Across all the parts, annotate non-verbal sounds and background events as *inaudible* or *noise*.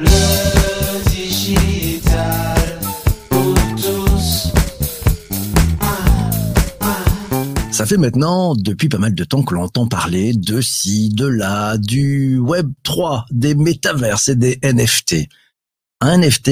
Le digital. Ça fait maintenant depuis pas mal de temps que l'on entend parler de ci, de là, du Web 3, des métaverses et des NFT. Un NFT,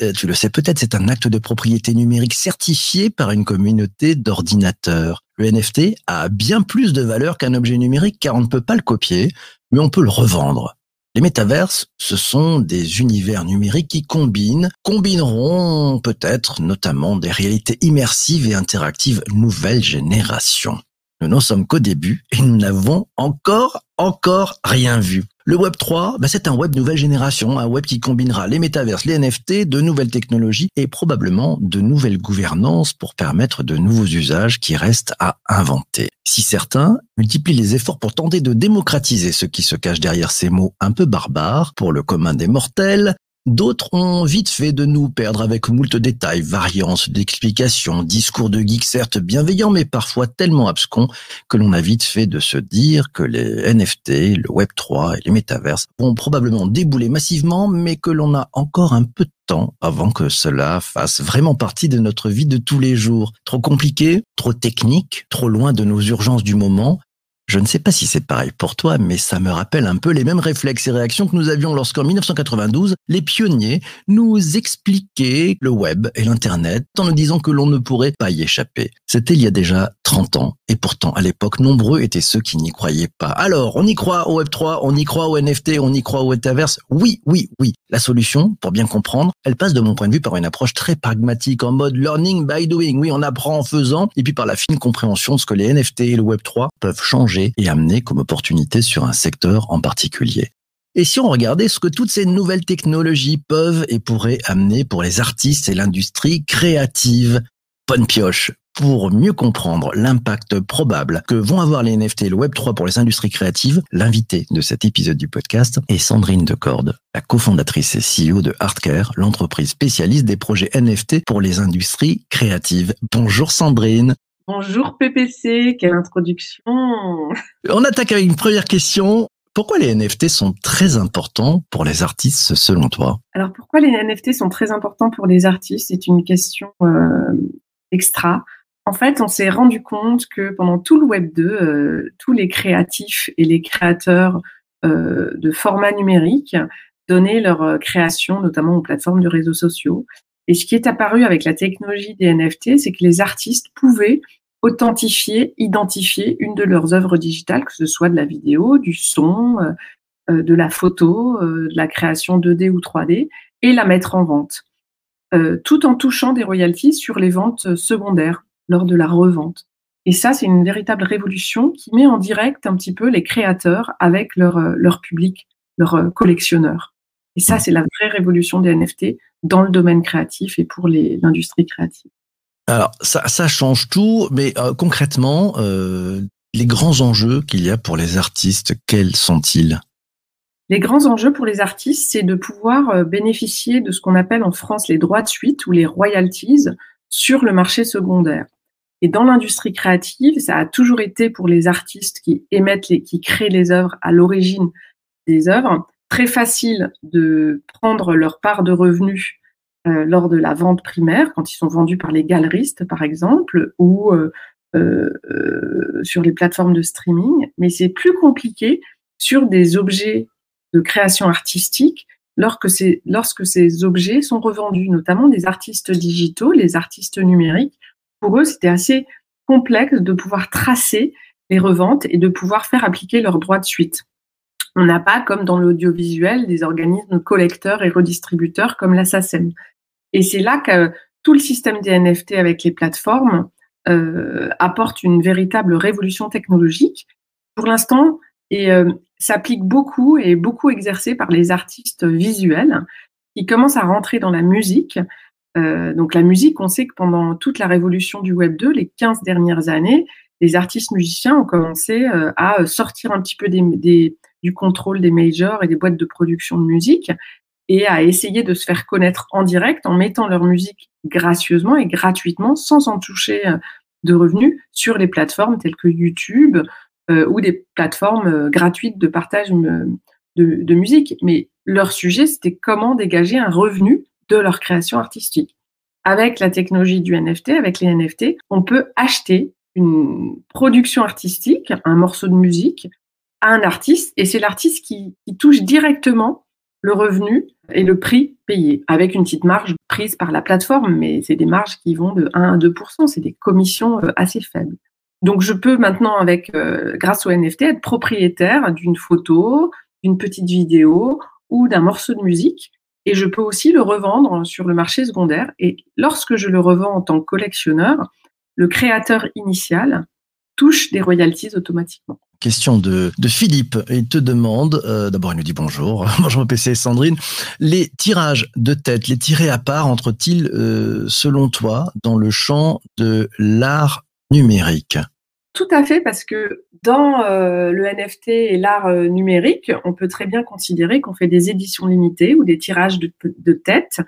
euh, tu le sais peut-être, c'est un acte de propriété numérique certifié par une communauté d'ordinateurs. Le NFT a bien plus de valeur qu'un objet numérique car on ne peut pas le copier, mais on peut le revendre. Les métaverses, ce sont des univers numériques qui combinent, combineront peut-être notamment des réalités immersives et interactives nouvelle génération. Nous n'en sommes qu'au début et nous n'avons encore, encore rien vu. Le Web 3, bah, c'est un web nouvelle génération, un web qui combinera les métaverses, les NFT, de nouvelles technologies et probablement de nouvelles gouvernances pour permettre de nouveaux usages qui restent à inventer. Si certains multiplient les efforts pour tenter de démocratiser ce qui se cache derrière ces mots un peu barbares pour le commun des mortels, D'autres ont vite fait de nous perdre avec moult détails, variances d'explications, discours de geeks certes bienveillants mais parfois tellement abscons que l'on a vite fait de se dire que les NFT, le Web3 et les métaverses vont probablement débouler massivement mais que l'on a encore un peu de temps avant que cela fasse vraiment partie de notre vie de tous les jours. Trop compliqué, trop technique, trop loin de nos urgences du moment, je ne sais pas si c'est pareil pour toi, mais ça me rappelle un peu les mêmes réflexes et réactions que nous avions lorsqu'en 1992, les pionniers nous expliquaient le web et l'Internet en nous disant que l'on ne pourrait pas y échapper. C'était il y a déjà 30 ans, et pourtant à l'époque, nombreux étaient ceux qui n'y croyaient pas. Alors, on y croit au Web3, on y croit au NFT, on y croit au Metaverse Oui, oui, oui. La solution, pour bien comprendre, elle passe de mon point de vue par une approche très pragmatique en mode learning by doing. Oui, on apprend en faisant, et puis par la fine compréhension de ce que les NFT et le Web3 peuvent changer et amener comme opportunité sur un secteur en particulier. Et si on regardait ce que toutes ces nouvelles technologies peuvent et pourraient amener pour les artistes et l'industrie créative, bonne pioche. Pour mieux comprendre l'impact probable que vont avoir les NFT et le Web3 pour les industries créatives, l'invité de cet épisode du podcast est Sandrine Decorde, la cofondatrice et CEO de Artcare, l'entreprise spécialiste des projets NFT pour les industries créatives. Bonjour Sandrine. Bonjour PPC, quelle introduction On attaque avec une première question. Pourquoi les NFT sont très importants pour les artistes selon toi? Alors pourquoi les NFT sont très importants pour les artistes? C'est une question euh, extra. En fait, on s'est rendu compte que pendant tout le Web 2, euh, tous les créatifs et les créateurs euh, de formats numériques donnaient leur création, notamment aux plateformes de réseaux sociaux. Et ce qui est apparu avec la technologie des NFT, c'est que les artistes pouvaient authentifier, identifier une de leurs œuvres digitales, que ce soit de la vidéo, du son, euh, euh, de la photo, euh, de la création 2D ou 3D, et la mettre en vente, tout en touchant des royalties sur les ventes secondaires lors de la revente. Et ça, c'est une véritable révolution qui met en direct un petit peu les créateurs avec leur, leur public, leurs collectionneurs. Et ça, c'est la vraie révolution des NFT dans le domaine créatif et pour l'industrie créative. Alors, ça, ça change tout, mais euh, concrètement, euh, les grands enjeux qu'il y a pour les artistes, quels sont-ils? Les grands enjeux pour les artistes, c'est de pouvoir euh, bénéficier de ce qu'on appelle en France les droits de suite ou les royalties sur le marché secondaire. Et dans l'industrie créative, ça a toujours été pour les artistes qui émettent, les, qui créent les œuvres à l'origine des œuvres, très facile de prendre leur part de revenus euh, lors de la vente primaire, quand ils sont vendus par les galeristes, par exemple, ou euh, euh, sur les plateformes de streaming. Mais c'est plus compliqué sur des objets de création artistique lorsque, lorsque ces objets sont revendus, notamment des artistes digitaux, les artistes numériques. Pour eux, c'était assez complexe de pouvoir tracer les reventes et de pouvoir faire appliquer leurs droits de suite. On n'a pas, comme dans l'audiovisuel, des organismes collecteurs et redistributeurs comme la SACEM. Et c'est là que tout le système des NFT avec les plateformes euh, apporte une véritable révolution technologique. Pour l'instant, et euh, s'applique beaucoup et beaucoup exercé par les artistes visuels qui commencent à rentrer dans la musique. Euh, donc la musique, on sait que pendant toute la révolution du Web 2, les 15 dernières années, les artistes musiciens ont commencé à sortir un petit peu des, des, du contrôle des majors et des boîtes de production de musique et à essayer de se faire connaître en direct en mettant leur musique gracieusement et gratuitement sans en toucher euh, de revenus sur les plateformes telles que YouTube euh, ou des plateformes euh, gratuites de partage de, de, musique. Mais leur sujet, c'était comment dégager un revenu de leur création artistique. Avec la technologie du NFT, avec les NFT, on peut acheter une production artistique, un morceau de musique, un artiste, et c'est l'artiste qui, qui touche directement le revenu et le prix payé, avec une petite marge prise par la plateforme, mais c'est des marges qui vont de 1 à 2% c'est des commissions euh, assez faibles. Donc je peux maintenant, avec euh, grâce au NFT, être propriétaire d'une photo, d'une petite vidéo ou d'un morceau de musique, et je peux aussi le revendre sur le marché secondaire. Et lorsque je le revends en tant que collectionneur, le créateur initial touche des royalties automatiquement question de, Philippe. Il te demande, euh, d'abord il nous dit bonjour, *laughs* bonjour PC Sandrine, les tirages de tête, les tirés à part entrent-ils, euh, selon toi, dans le champ de l'art numérique? Tout à fait, parce que dans euh, le NFT et l'art numérique, on peut très bien considérer qu'on fait des éditions limitées ou des tirages de, de tête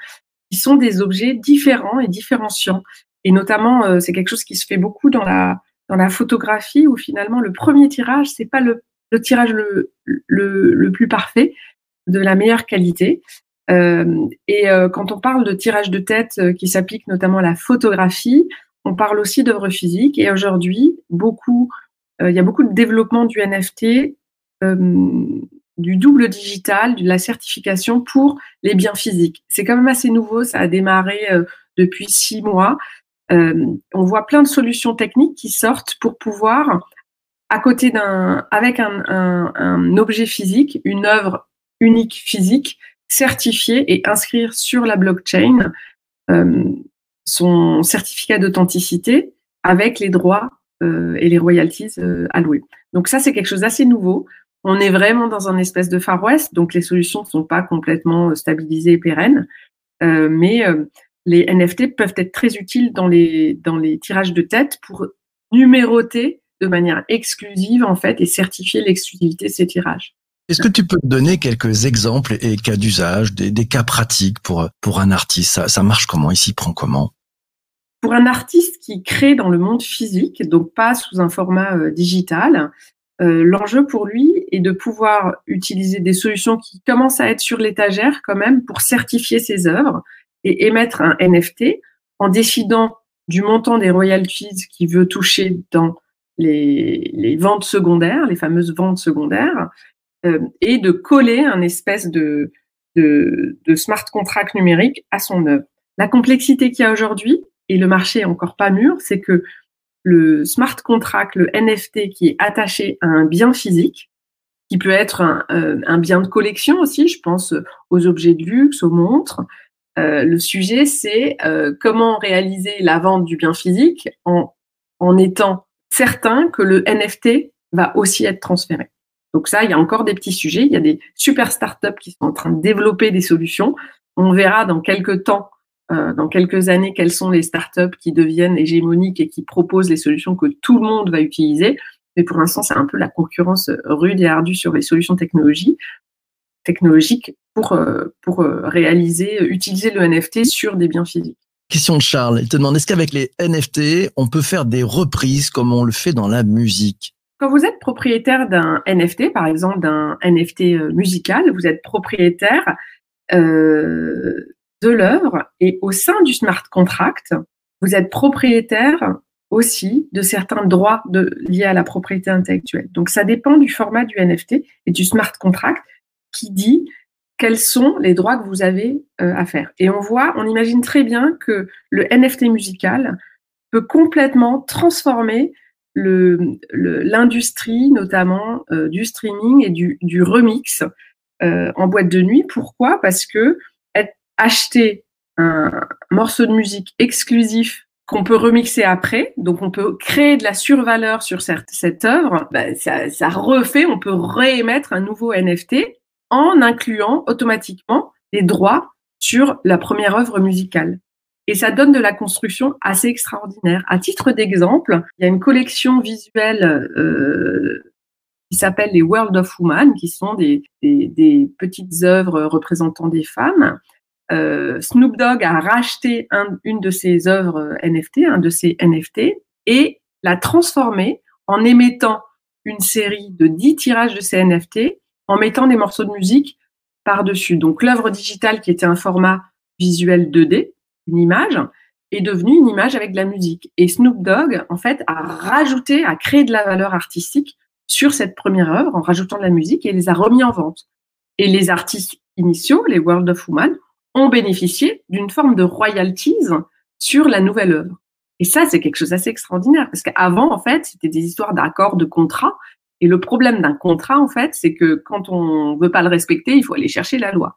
qui sont des objets différents et différenciants. Et notamment, c'est quelque chose qui se fait beaucoup dans la dans la photographie où finalement le premier tirage, c'est pas le, tirage le, plus parfait, de la meilleure qualité. Euh, et euh, quand on parle de tirage de tête euh, qui s'applique notamment à la photographie, on parle aussi d'œuvres physiques. Et aujourd'hui, beaucoup, il y a beaucoup de développement du NFT, du double digital, de la certification pour les biens physiques. C'est quand même assez nouveau. Ça a démarré depuis six mois. Euh, on voit plein de solutions techniques qui sortent pour pouvoir, à côté d'un, avec un, objet physique, une œuvre unique physique, certifier et inscrire sur la blockchain euh, son certificat d'authenticité avec les droits euh, et les royalties alloués. Donc ça, c'est quelque chose d'assez nouveau. On est vraiment dans un espèce de Far West, donc les solutions ne sont pas complètement stabilisées et pérennes. Mais les NFT peuvent être très utiles dans les, dans les tirages de tête pour numéroter de manière exclusive en fait et certifier l'exclusivité de ces tirages. Est-ce que tu peux donner quelques exemples et cas d'usage, des, des, cas pratiques pour, pour un artiste? Ça, ça marche comment? Il s'y prend comment? Pour un artiste qui crée dans le monde physique, donc pas sous un format euh, digital, euh, l'enjeu pour lui est de pouvoir utiliser des solutions qui commencent à être sur l'étagère quand même pour certifier ses œuvres et émettre un NFT en décidant du montant des royalties qu'il veut toucher dans les, ventes secondaires, les fameuses ventes secondaires, euh, et de coller un espèce de, smart contract numérique à son œuvre. La complexité qu'il y a aujourd'hui, et le marché est encore pas mûr, c'est que le smart contract, le NFT qui est attaché à un bien physique, qui peut être euh, un bien de collection aussi, je pense aux objets de luxe, aux montres, euh, le sujet, c'est euh, comment réaliser la vente du bien physique en, en étant certain que le NFT va aussi être transféré. Donc ça, il y a encore des petits sujets. Il y a des super startups qui sont en train de développer des solutions. On verra dans quelques temps, euh, dans quelques années, quelles sont les startups qui deviennent hégémoniques et qui proposent les solutions que tout le monde va utiliser. Mais pour l'instant, c'est un peu la concurrence rude et ardue sur les solutions technologiques technologiques pour, euh, pour euh, réaliser, utiliser le NFT sur des biens physiques. Question de Charles, il te demande est-ce qu'avec les NFT, on peut faire des reprises comme on le fait dans la musique? Quand vous êtes propriétaire d'un NFT, par exemple d'un NFT euh, musical, vous êtes propriétaire euh, de l'œuvre et au sein du smart contract, vous êtes propriétaire aussi de certains droits de, liés à la propriété intellectuelle. Donc ça dépend du format du NFT et du smart contract qui dit quels sont les droits que vous avez euh, à faire. Et on voit, on imagine très bien que le NFT musical peut complètement transformer l'industrie, le, notamment euh, du streaming et du, du remix euh, en boîte de nuit. Pourquoi? Parce que acheter un morceau de musique exclusif qu'on peut remixer après, donc on peut créer de la survaleur sur cette, cette œuvre, ben ça, ça refait, on peut réémettre un nouveau NFT en incluant automatiquement les droits sur la première œuvre musicale. Et ça donne de la construction assez extraordinaire. À titre d'exemple, il y a une collection visuelle euh, qui s'appelle les World of Woman, qui sont des, des, des petites œuvres représentant des femmes. Euh, Snoop Dogg a racheté un, une de ses œuvres NFT, un de ses NFT, et l'a transformé en émettant une série de dix tirages de ces NFT en mettant des morceaux de musique par-dessus. Donc l'œuvre digitale qui était un format visuel 2D, une image, est devenue une image avec de la musique. Et Snoop Dogg, en fait, a rajouté, a créé de la valeur artistique sur cette première œuvre en rajoutant de la musique et les a remis en vente. Et les artistes initiaux, les World of Woman, ont bénéficié d'une forme de royalties sur la nouvelle œuvre. Et ça, c'est quelque chose d'assez extraordinaire parce qu'avant, en fait, c'était des histoires d'accords, de contrats. Et le problème d'un contrat, en fait, c'est que quand on veut pas le respecter, il faut aller chercher la loi.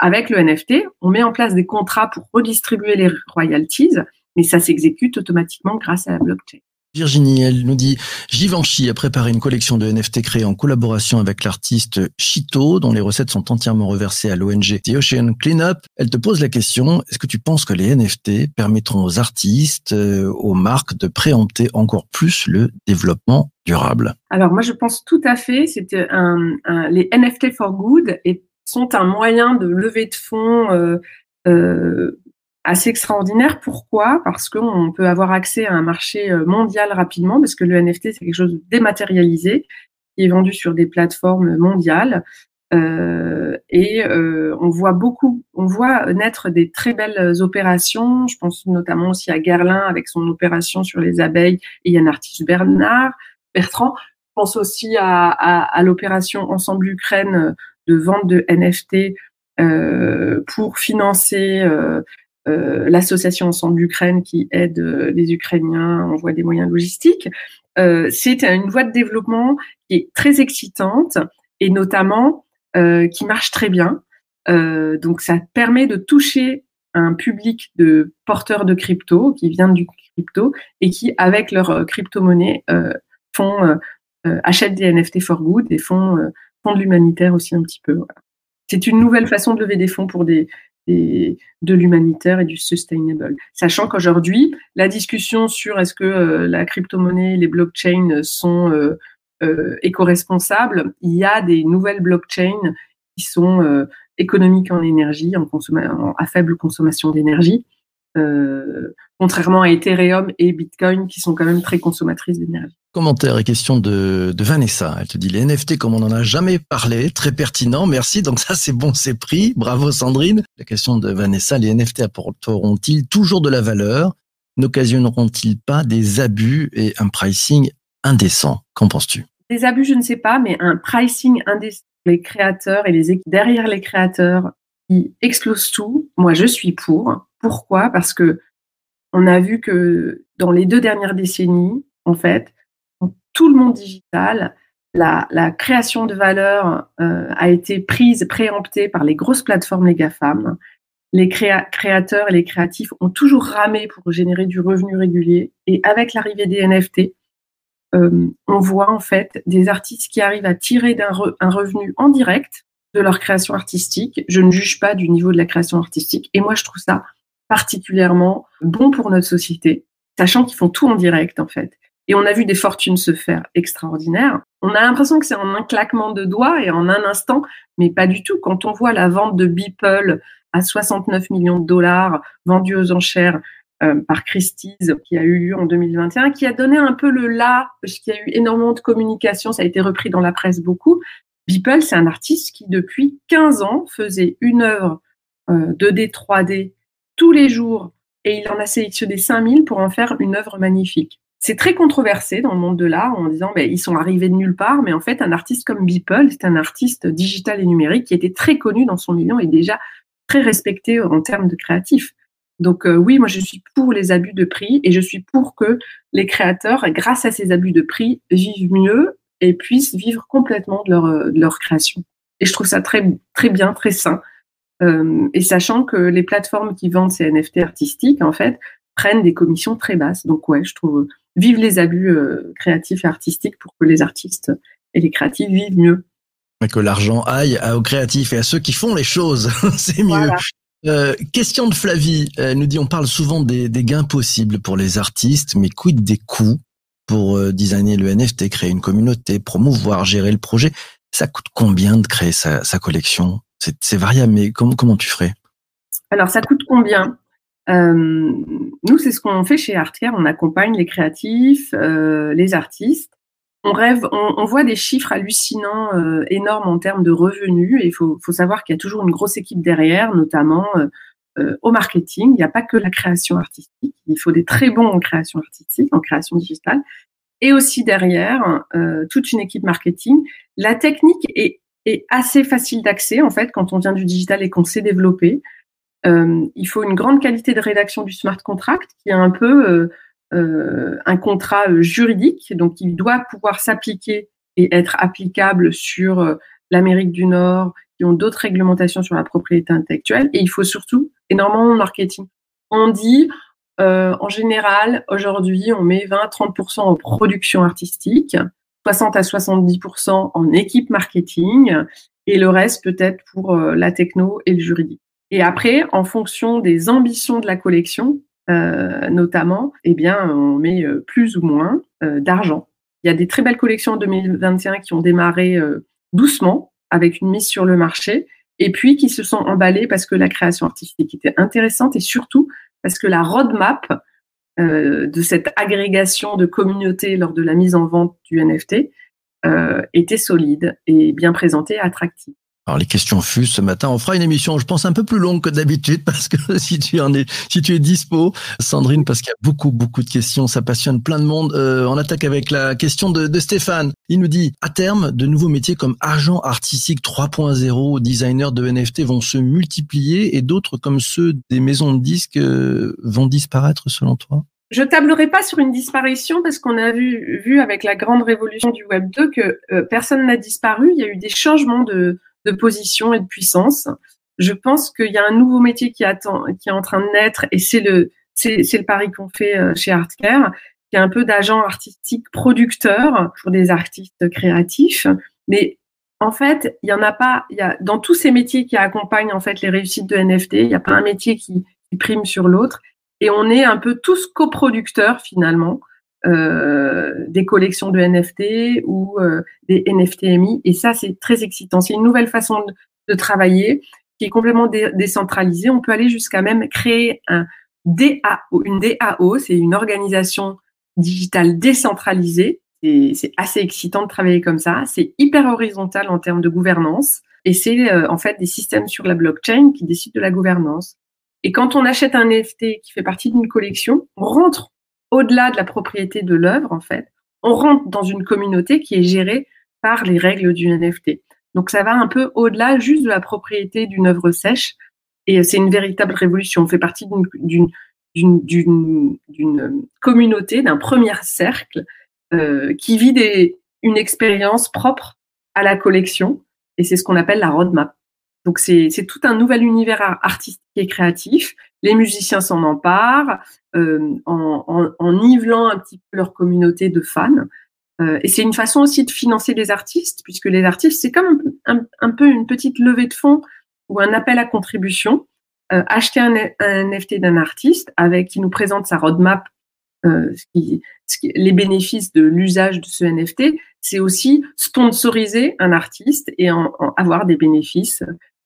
Avec le NFT, on met en place des contrats pour redistribuer les royalties, mais ça s'exécute automatiquement grâce à la blockchain. Virginie, elle nous dit Givenchy a préparé une collection de NFT créée en collaboration avec l'artiste Chito, dont les recettes sont entièrement reversées à l'ONG The Ocean Cleanup. Elle te pose la question est-ce que tu penses que les NFT permettront aux artistes, euh, aux marques de préempter encore plus le développement durable? Alors moi je pense tout à fait. Un, les NFT for Good sont un moyen de lever de fonds. Euh, euh, assez extraordinaire. Pourquoi? Parce qu'on peut avoir accès à un marché euh, mondial rapidement, parce que le NFT, c'est quelque chose de dématérialisé, qui est vendu sur des plateformes mondiales. Euh, et euh, on voit beaucoup, on voit naître des très belles opérations. Je pense notamment aussi à Guerlain avec son opération sur les abeilles et Yann Artis Bernard, Bertrand. Je pense aussi à, à, à l'opération Ensemble Ukraine de vente de NFT euh, pour financer euh, l'association Ensemble Ukraine qui aide euh, les Ukrainiens, envoie des moyens logistiques. Euh, c'est une voie de développement qui est très excitante et notamment qui marche très bien. donc ça permet de toucher un public de porteurs de crypto qui vient du crypto et qui, avec leur crypto-monnaie, font achètent des NFT for good et font, font de l'humanitaire aussi un petit peu. C'est une nouvelle façon de lever des fonds pour des, de l'humanitaire et du sustainable. Sachant qu'aujourd'hui, la discussion sur est-ce que euh, la crypto-monnaie, les blockchains sont euh, euh, éco-responsables, il y a des nouvelles blockchains qui sont euh, économiques en énergie, en à faible consommation d'énergie, euh, contrairement à Ethereum et Bitcoin qui sont quand même très consommatrices d'énergie. Commentaire et question de, Vanessa. Elle te dit les NFT comme on n'en a jamais parlé, très pertinent, merci. Donc ça c'est bon, c'est pris. Bravo Sandrine. La question de Vanessa, les NFT apporteront-ils toujours de la valeur? N'occasionneront-ils pas des abus et un pricing indécent? Qu'en penses-tu? Des abus, je ne sais pas, mais un pricing indécent les créateurs et les équipes derrière les créateurs qui explosent tout, moi je suis pour. Pourquoi? Parce que on a vu que dans les deux dernières décennies, en fait, tout le monde digital, la, création de valeur euh, a été prise, préemptée par les grosses plateformes, les GAFAM. Les créateurs et les créatifs ont toujours ramé pour générer du revenu régulier. Et avec l'arrivée des NFT, euh, on voit en fait des artistes qui arrivent à tirer un revenu en direct de leur création artistique. Je ne juge pas du niveau de la création artistique. Et moi, je trouve ça particulièrement bon pour notre société, sachant qu'ils font tout en direct, en fait. Et on a vu des fortunes se faire extraordinaires. On a l'impression que c'est en un claquement de doigts et en un instant, mais pas du tout. Quand on voit la vente de Beeple à 69 millions de dollars vendus aux enchères euh, par Christie's qui a eu lieu en 2021, qui a donné un peu le là, parce qu'il y a eu énormément de communication, ça a été repris dans la presse beaucoup. Beeple, c'est un artiste qui, depuis 15 ans, faisait une œuvre euh, 2D, 3D tous les jours et il en a sélectionné 5000 pour en faire une œuvre magnifique. C'est très controversé dans le monde de l'art en disant ben, ils sont arrivés de nulle part, mais en fait un artiste comme Beeple, c'est un artiste digital et numérique qui était très connu dans son milieu et déjà très respecté en termes de créatif. Donc euh, oui, moi je suis pour les abus de prix et je suis pour que les créateurs, grâce à ces abus de prix, vivent mieux et puissent vivre complètement de leur, euh, de leur création. Et je trouve ça très, très bien, très sain. Euh, et sachant que les plateformes qui vendent ces NFT artistiques, en fait, prennent des commissions très basses. Donc ouais, je trouve, vive les abus euh, créatifs et artistiques pour que les artistes et les créatifs vivent mieux. Et que l'argent aille aux créatifs et à ceux qui font les choses, *laughs* c'est mieux. Voilà. Euh, question de Flavie, elle nous dit on parle souvent des, des, gains possibles pour les artistes, mais quid des coûts pour euh, designer le NFT, créer une communauté, promouvoir, gérer le projet? Ça coûte combien de créer sa, sa collection? C'est variable, mais comment, comment tu ferais? Alors ça coûte combien? euh, Nous, c'est ce qu'on fait chez Artcare, on accompagne les créatifs, euh, les artistes. on rêve, on, on voit des chiffres hallucinants, euh, énormes en termes de revenus. Et il faut, faut savoir qu'il y a toujours une grosse équipe derrière, notamment euh, euh, au marketing. Il n'y a pas que la création artistique. Il faut des très bons en création artistique, en création digitale, et aussi derrière euh, toute une équipe marketing. La technique est, est assez facile d'accès en fait quand on vient du digital et qu'on sait développer. Euh, il faut une grande qualité de rédaction du smart contract, qui est un peu euh, euh, un contrat juridique, donc il doit pouvoir s'appliquer et être applicable sur l'Amérique du Nord, qui ont d'autres réglementations sur la propriété intellectuelle. Et il faut surtout énormément de marketing. On dit, en général, aujourd'hui, on met 20-30% en production artistique, 60 à 70% en équipe marketing, et le reste peut-être pour la techno et le juridique. Et après, en fonction des ambitions de la collection, euh, notamment, eh bien, on met euh, plus ou moins euh, d'argent. Il y a des très belles collections en 2021 qui ont démarré euh, doucement, avec une mise sur le marché, et puis qui se sont emballées parce que la création artistique était intéressante et surtout parce que la roadmap de cette agrégation de communautés lors de la mise en vente du NFT était solide et bien présentée attractive. Alors les questions fusent ce matin. On fera une émission, je pense, un peu plus longue que d'habitude *laughs* parce que si tu en es, si tu es dispo, Sandrine, parce qu'il y a beaucoup, beaucoup de questions, ça passionne plein de monde. Euh, on attaque avec la question de, Stéphane. Il nous dit, à terme, de nouveaux métiers comme agent artistique 3.0, designer de NFT vont se multiplier et d'autres comme ceux des maisons de disques euh, vont disparaître selon toi? Je tablerai pas sur une disparition parce qu'on a vu, vu avec la grande révolution du Web 2 que euh, personne n'a disparu. Il y a eu des changements de, de position et de puissance. Je pense qu'il y a un nouveau métier qui attend, qui est en train de naître et c'est le, c'est, le pari qu'on fait euh, chez Artcare, qui est un peu d'agent artistique producteur pour des artistes créatifs. Mais en fait, il y en a pas, il y a, dans tous ces métiers qui accompagnent en fait les réussites de NFT, il n'y a pas un métier qui, qui prime sur l'autre. Et on est un peu tous coproducteurs finalement des collections de NFT ou euh, des NFTMI. Et ça, c'est très excitant. C'est une nouvelle façon de, de travailler qui est complètement dé- décentralisée. On peut aller jusqu'à même créer un DAO, une DAO, c'est une organisation digitale décentralisée. C'est assez excitant de travailler comme ça. C'est hyper horizontal en termes de gouvernance. Et c'est euh, en fait des systèmes sur la blockchain qui décident de la gouvernance. Et quand on achète un NFT qui fait partie d'une collection, on rentre au-delà de la propriété de l'œuvre, en fait. On rentre dans une communauté qui est gérée par les règles du NFT. Donc ça va un peu au-delà juste de la propriété d'une œuvre sèche. Et c'est une véritable révolution. On fait partie d'une, d'une communauté, d'un premier cercle euh, qui vit une expérience propre à la collection. Et c'est ce qu'on appelle la roadmap. Donc c'est, tout un nouvel univers ar- artistique et créatif. Les musiciens s'en emparent euh, en, nivelant un petit peu leur communauté de fans. Euh, et c'est une façon aussi de financer les artistes, puisque les artistes, c'est comme un, un, peu une petite levée de fonds ou un appel à contribution. Euh, acheter un, NFT d'un artiste avec qui nous présente sa roadmap, les bénéfices de l'usage de ce NFT, c'est aussi sponsoriser un artiste et en avoir des bénéfices,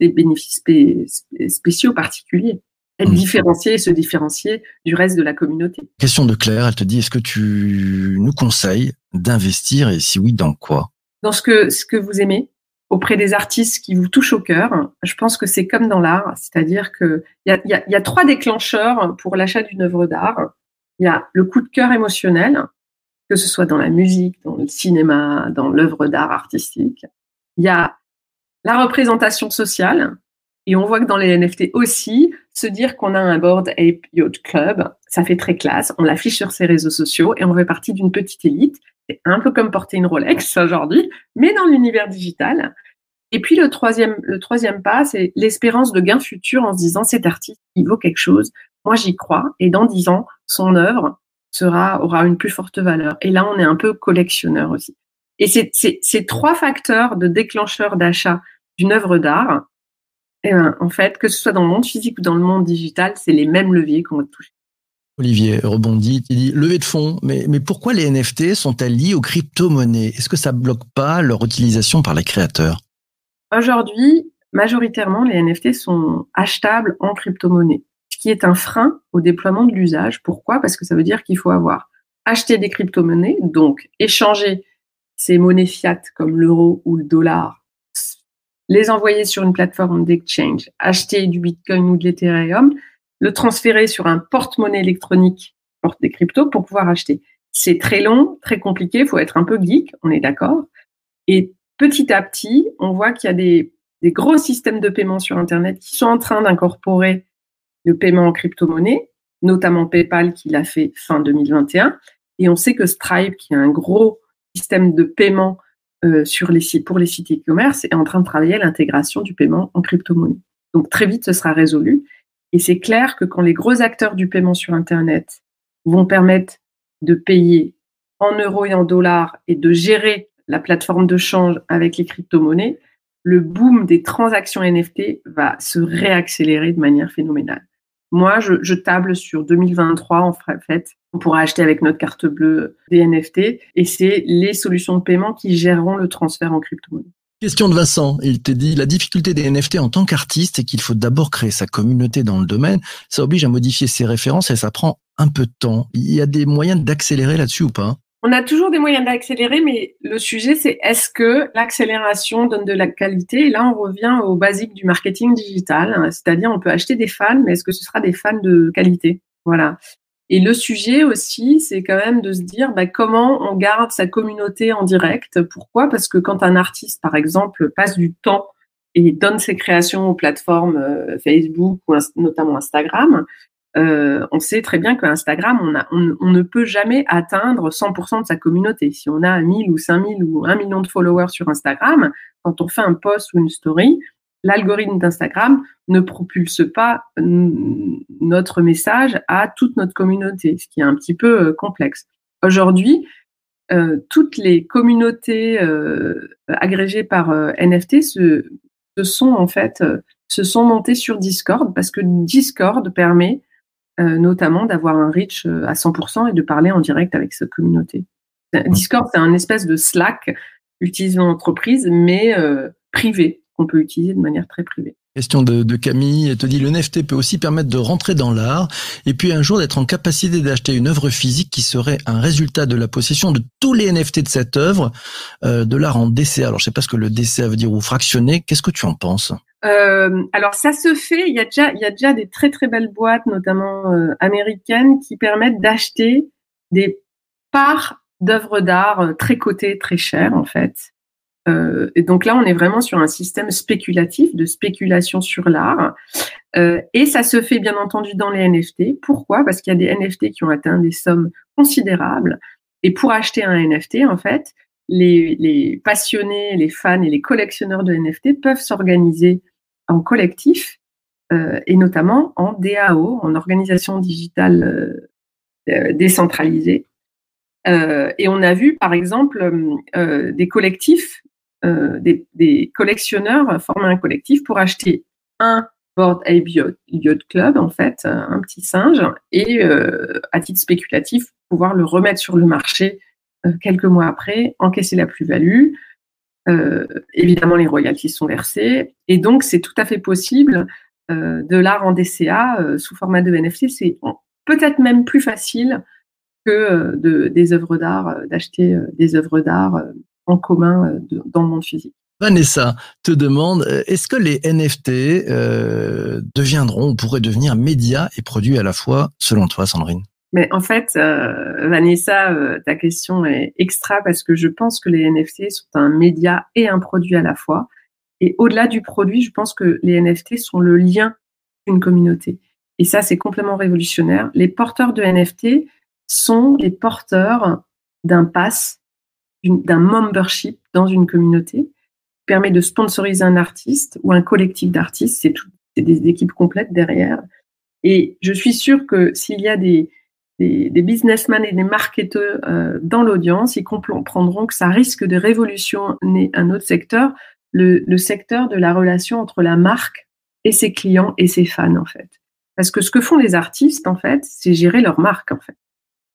des bénéfices spé- spé- spéciaux particuliers. Être Mhm. différencié et se différencier du reste de la communauté. Question de Claire, elle te dit, est-ce que tu nous conseilles d'investir et si oui, dans quoi? Dans ce que, ce que vous aimez, auprès des artistes qui vous touchent au cœur. Je pense que c'est comme dans l'art, c'est-à-dire que il y a, y, a, y a trois déclencheurs pour l'achat d'une œuvre d'art. Il y a le coup de cœur émotionnel, que ce soit dans la musique, dans le cinéma, dans l'œuvre d'art artistique. Il y a la représentation sociale, et on voit que dans les NFT aussi, se dire qu'on a un board Ape Yacht Club, ça fait très classe. On l'affiche sur ses réseaux sociaux et on fait partie d'une petite élite. C'est un peu comme porter une Rolex *laughs* aujourd'hui, mais dans l'univers digital. Et puis le troisième, le troisième pas, c'est l'espérance de gain futur en se disant cet artiste, il vaut quelque chose. Moi, j'y crois. Et dans dix ans, son œuvre sera, aura une plus forte valeur. Et là, on est un peu collectionneur aussi. Et ces trois facteurs de déclencheur d'achat d'une œuvre d'art, eh ben, en fait, que ce soit dans le monde physique ou dans le monde digital, c'est les mêmes leviers qu'on va toucher. Olivier rebondit, il dit levée de fonds, mais, mais pourquoi les NFT sont-elles liées aux crypto-monnaies? Est-ce que ça bloque pas leur utilisation par les créateurs? Aujourd'hui, majoritairement, les NFT sont achetables en crypto-monnaie, ce qui est un frein au déploiement de l'usage. Pourquoi? Parce que ça veut dire qu'il faut avoir acheté des crypto-monnaies, donc échanger ces monnaies fiat comme l'euro ou le dollar, les envoyer sur une plateforme d'exchange, acheter du Bitcoin ou de l'Ethereum, le transférer sur un porte-monnaie électronique, porte des cryptos, pour pouvoir acheter. C'est très long, très compliqué, il faut être un peu geek, on est d'accord. Et petit à petit, on voit qu'il y a des, des, gros systèmes de paiement sur Internet qui sont en train d'incorporer le paiement en crypto-monnaie, notamment PayPal qui l'a fait fin 2021. Et on sait que Stripe, qui est un gros système de paiement euh, sur les sites, pour les sites e-commerce, est en train de travailler à l'intégration du paiement en crypto-monnaie. Donc très vite, ce sera résolu. Et c'est clair que quand les gros acteurs du paiement sur Internet vont permettre de payer en euros et en dollars et de gérer la plateforme de change avec les crypto-monnaies, le boom des transactions NFT va se réaccélérer de manière phénoménale. Moi, je, table sur 2023 en fait. On pourra acheter avec notre carte bleue des NFT et c'est les solutions de paiement qui géreront le transfert en crypto-monnaie. Question de Vincent. Il te dit la difficulté des NFT en tant qu'artiste, c'est qu'il faut d'abord créer sa communauté dans le domaine. Ça oblige à modifier ses références et ça prend un peu de temps. Il y a des moyens d'accélérer là-dessus ou pas? On a toujours des moyens d'accélérer, mais le sujet, c'est est-ce que l'accélération donne de la qualité? Et là, on revient au basique du marketing digital, hein. c'est-à-dire on peut acheter des fans, mais est-ce que ce sera des fans de qualité? Voilà. Et le sujet aussi, c'est quand même de se dire bah, comment on garde sa communauté en direct? Pourquoi? Parce que quand un artiste, par exemple, passe du temps et donne ses créations aux plateformes euh, Facebook ou notamment Instagram, euh, on sait très bien qu'Instagram, on, on, ne peut jamais atteindre 100% de sa communauté. Si on a 1000 ou 5000 ou 1 million de followers sur Instagram, quand on fait un post ou une story, l'algorithme d'Instagram ne propulse pas notre message à toute notre communauté, ce qui est un petit peu euh, complexe. Aujourd'hui, euh, toutes les communautés agrégées par NFT se, se, sont en fait se sont montées sur Discord parce que Discord permet euh, notamment d'avoir un reach euh, à 100% et de parler en direct avec sa communauté. Discord, c'est un espèce de Slack utilisé en entreprise, mais euh, privé, qu'on peut utiliser de manière très privée. Question de, de, Camille, elle te dit le NFT peut aussi permettre de rentrer dans l'art et puis un jour d'être en capacité d'acheter une œuvre physique qui serait un résultat de la possession de tous les NFT de cette œuvre, de l'art en DCA. Alors je sais pas ce que le DCA veut dire ou fractionné. Qu'est-ce que tu en penses? Euh, alors ça se fait, il y a déjà, il y a déjà des très très belles boîtes, notamment euh, américaines, qui permettent d'acheter des parts d'œuvres d'art euh, très cotées, très chères en fait. Euh, et donc là, on est vraiment sur un système spéculatif de spéculation sur l'art. et ça se fait bien entendu dans les NFT. Pourquoi? Parce qu'il y a des NFT qui ont atteint des sommes considérables. Et pour acheter un NFT, en fait, les, les passionnés, les fans et les collectionneurs de NFT peuvent s'organiser en collectif euh, et notamment en DAO, en organisation digitale euh, euh, décentralisée. et on a vu, par exemple, des collectifs, des, collectionneurs former un collectif pour acheter un Board Ape Yacht Club, en fait, un petit singe, et à titre spéculatif, pouvoir le remettre sur le marché quelques mois après, encaisser la plus-value, euh, évidemment, les royalties sont versées. Et donc, c'est tout à fait possible euh, de l'art en DCA euh, sous format de NFT. C'est peut-être même plus facile que de, des œuvres d'art, d'acheter des œuvres d'art en commun dans le monde physique. Vanessa te demande, est-ce que les NFT deviendront, pourraient devenir médias et produits à la fois, selon toi, Sandrine? Mais en fait, euh, Vanessa, euh, ta question est extra parce que je pense que les NFT sont un média et un produit à la fois. Et au-delà du produit, je pense que les NFT sont le lien d'une communauté. Et ça, c'est complètement révolutionnaire. Les porteurs de NFT sont les porteurs d'un pass, d'un membership dans une communauté, permet de sponsoriser un artiste ou un collectif d'artistes. C'est c'est des équipes complètes derrière. Et je suis sûre que s'il y a des, des, businessmen et des marketeurs euh, dans l'audience, ils comprendront que ça risque de révolutionner un autre secteur, le, le, secteur de la relation entre la marque et ses clients et ses fans, en fait. Parce que ce que font les artistes, en fait, c'est gérer leur marque, en fait,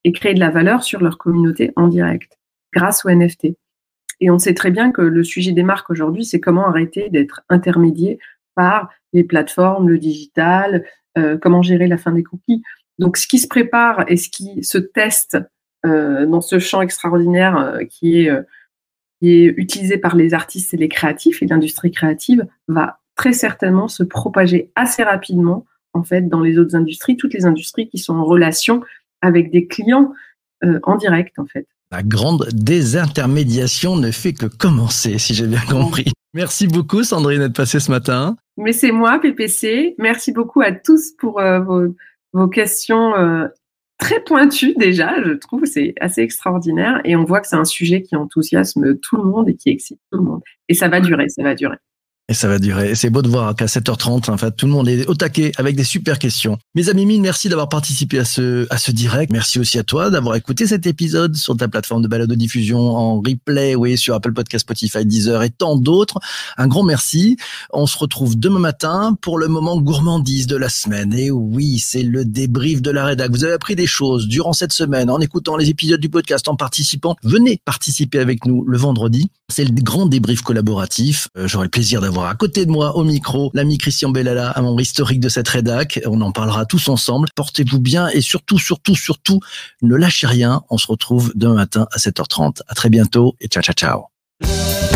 et créer de la valeur sur leur communauté en direct, grâce aux NFT. Et on sait très bien que le sujet des marques aujourd'hui, c'est comment arrêter d'être intermédié par les plateformes, le digital, euh, comment gérer la fin des cookies. Donc, ce qui se prépare et ce qui se teste euh, dans ce champ extraordinaire euh, qui est qui est utilisé par les artistes et les créatifs, et l'industrie créative va très certainement se propager assez rapidement en fait dans les autres industries, toutes les industries qui sont en relation avec des clients en direct en fait. La grande désintermédiation ne fait que commencer, si j'ai bien compris. Merci beaucoup Sandrine d'être passée ce matin. Mais c'est moi, PPC. Merci beaucoup à tous pour euh, vos, questions euh, très pointues déjà, je trouve. C'est assez extraordinaire. Et on voit que c'est un sujet qui enthousiasme tout le monde et qui excite tout le monde. Et ça va durer, ça va durer. Et ça va durer. C'est beau de voir qu'à 7h30, en fait, tout le monde est au taquet avec des super questions. Mes amis mine, merci d'avoir participé à ce, à ce direct. Merci aussi à toi d'avoir écouté cet épisode sur ta plateforme de balade de diffusion en replay, oui, sur Apple Podcast, Spotify, Deezer et tant d'autres. Un grand merci. On se retrouve demain matin pour le moment gourmandise de la semaine. Et oui, c'est le débrief de la rédac. Vous avez appris des choses durant cette semaine en écoutant les épisodes du podcast, en participant. Venez participer avec nous le vendredi. C'est le grand débrief collaboratif. Euh, J'aurai le plaisir d'avoir à côté de moi au micro l'ami Christian Bellala, un membre historique de cette rédac. On en parlera tous ensemble. Portez-vous bien et surtout, surtout, surtout, ne lâchez rien. On se retrouve demain matin à 7h30. À très bientôt et ciao, ciao, ciao.